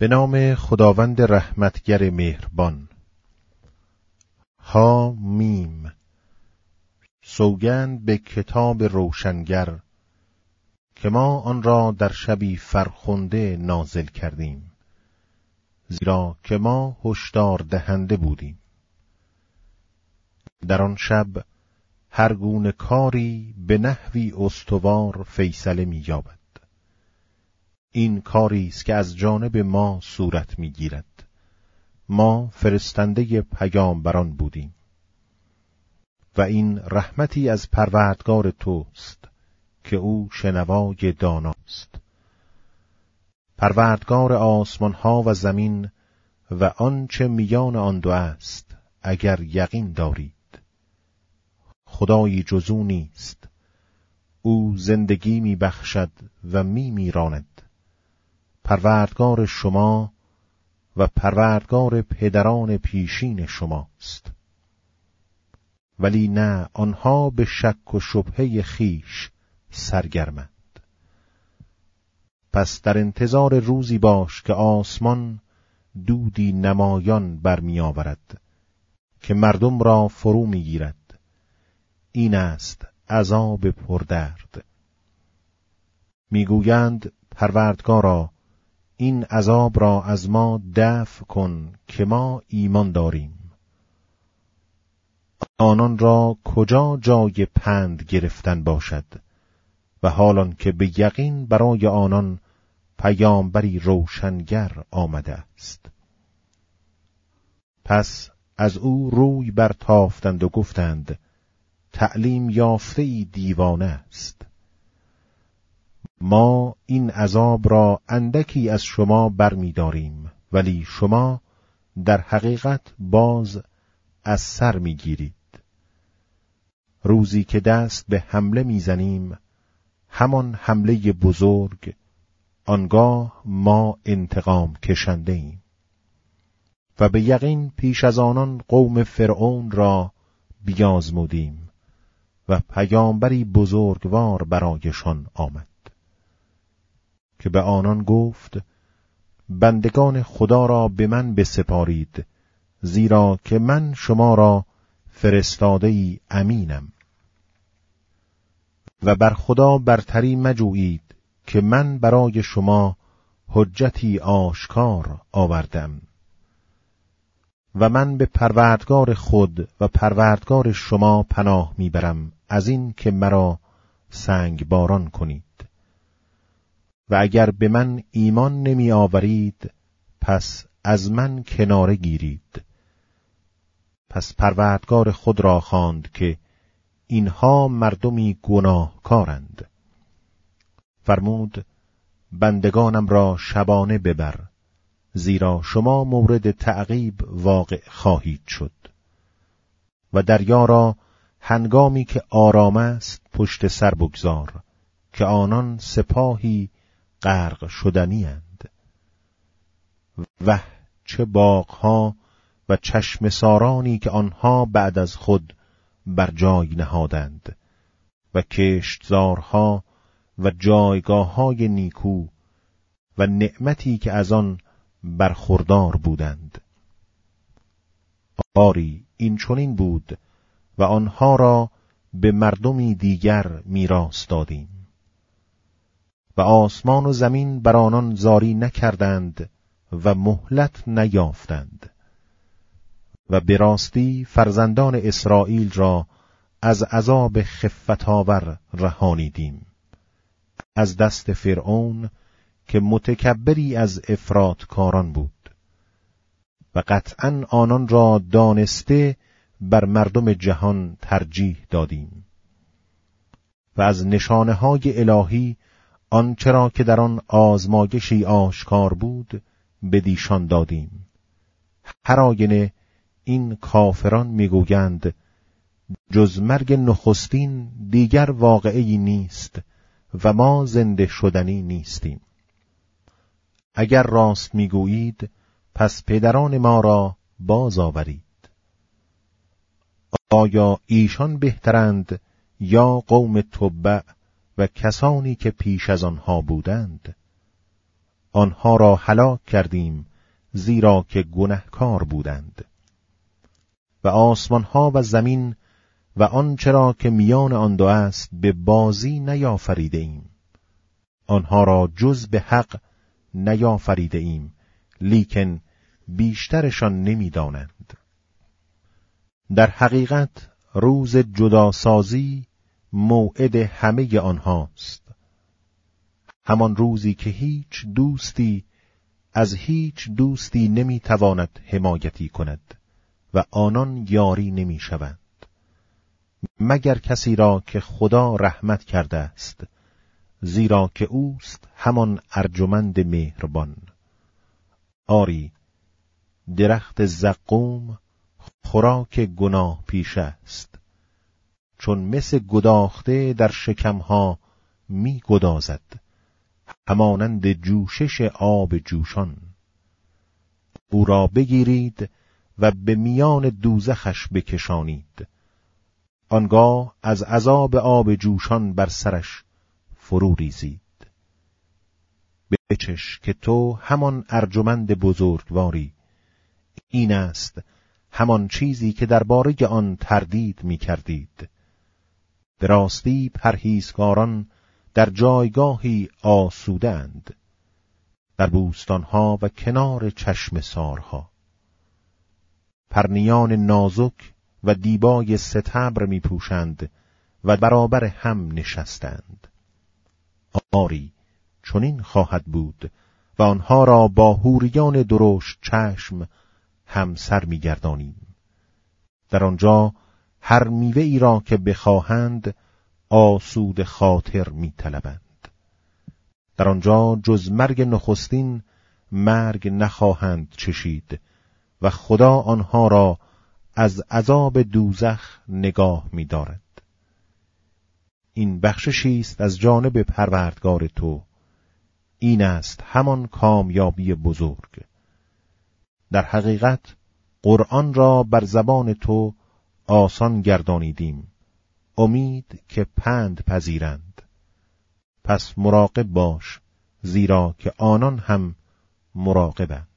به نام خداوند رحمتگر مهربان. ها میم. سوگند به کتاب روشنگر که ما آن را در شبی فرخنده نازل کردیم زیرا که ما هشدار دهنده بودیم. در آن شب هر گونه کاری به نحوی استوار فیصله می‌یابد. این کاری است که از جانب ما صورت می‌گیرد. ما فرستنده پیامبران بودیم. و این رحمتی از پروردگار توست که او شنوای داناست پروردگار آسمان ها و زمین و آنچه میان آن دو است اگر یقین دارید. خدایی جزو نیست. او زندگی می بخشد و می میراند. پروردگار شما و پروردگار پدران پیشین شماست. ولی نه آنها به شک و شبهه خیش سرگرمند. پس در انتظار روزی باش که آسمان دودی نمایان برمیآورد که مردم را فرو می‌گیرد. این است عذاب پردرد. می‌گویند پروردگارا این عذاب را از ما دفع کن که ما ایمان داریم. آنان را کجا جای پند گرفتن باشد؟ و حالان که به یقین برای آنان پیامبری روشنگر آمده است. پس از او روی برتافتند و گفتند تعلیم یافته ای دیوانه است. ما این عذاب را اندکی از شما برمیداریم ولی شما در حقیقت باز از سر می‌گیرید. روزی که دست به حمله می‌زنیم همان حمله بزرگ آنگاه ما انتقام کشنده ایم و به یقین پیش از آنان قوم فرعون را بیازمودیم و پیامبری بزرگوار برایشان آمد. که به آنان گفت بندگان خدا را به من بسپارید زیرا که من شما را فرستاده ای امینم. و بر خدا برتری مجویید که من برای شما حجتی آشکار آوردم. و من به پروردگار خود و پروردگار شما پناه می‌برم از این که مرا سنگ باران کنید. و اگر به من ایمان نمی آورید پس از من کناره گیرید. پس پروردگار خود را خواند که اینها مردمی گناهکارند. فرمود بندگانم را شبانه ببر زیرا شما مورد تعقیب واقع خواهید شد. و دریا را هنگامی که آرام است پشت سر بگذار که آنان سپاهی غرق شدنی اند و چه باغها و چشم سارانی که آنها بعد از خود بر جای نهادند و کشتزارها و جایگاه های نیکو و نعمتی که از آن برخوردار بودند. آری این چنین بود و آنها را به مردمی دیگر میراث دادیم. و آسمان و زمین بر آنان زاری نکردند و مهلت نیافتند. و به راستی فرزندان اسرائیل را از عذاب خفتاور رهانیدیم. از دست فرعون که متکبری از افراد کاران بود. و قطعا آنان را دانسته بر مردم جهان ترجیح دادیم. و از نشانه های الهی آنچرا که در آن آزمایشی آشکار بود بدیشان دادیم. هر آینه این کافران می‌گویند جز مرگ نخستین دیگر واقعی نیست و ما زنده شدنی نیستیم. اگر راست می‌گویید پس پدران ما را باز آورید. آیا ایشان بهترند یا قوم تبع و کسانی که پیش از آنها بودند آنها را هلاک کردیم زیرا که گنهکار بودند. و آسمانها و زمین و آنچه را که میان آن دو است به بازی نیافریده ایم آنها را جز به حق نیافریده ایم لیکن بیشترشان نمی‌دانند. در حقیقت روز جداسازی موعد همه آنهاست. همان روزی که هیچ دوستی از هیچ دوستی نمی‌تواند حمایتی کند و آنان یاری نمی‌شوند. مگر کسی را که خدا رحمت کرده است زیرا که اوست همان ارجمند مهربان. آری درخت زقوم خوراک گناه پیش است. چون مس گداخته در شکمها می گدازد همانند جوشش آب جوشان. او را بگیرید و به میان دوزخش بکشانید. آنگاه از عذاب آب جوشان بر سرش فرو ریزید. بچش که تو همان ارجمند بزرگواری این است همان چیزی که درباره آن تردید می کردید به راستی پرهیزگاران در جایگاهی آسودند در بوستانها و کنار چشم سارها. پرنیان نازک و دیبای ستبر می پوشند و برابر هم نشستند. آری چنین خواهد بود و آنها را با هوریان درشت چشم همسر میگردانیم. در آنجا هر میوه ای را که بخواهند آسود خاطر میطلبند. در آنجا جز مرگ نخستین مرگ نخواهند چشید و خدا آنها را از عذاب دوزخ نگاه می‌دارد. این بخششی است از جانب پروردگار تو. این است همان کامیابی بزرگ. در حقیقت قرآن را بر زبان تو آسان گردانیدیم. امید که پند پذیرند. پس مراقب باش زیرا که آنان هم مراقبند.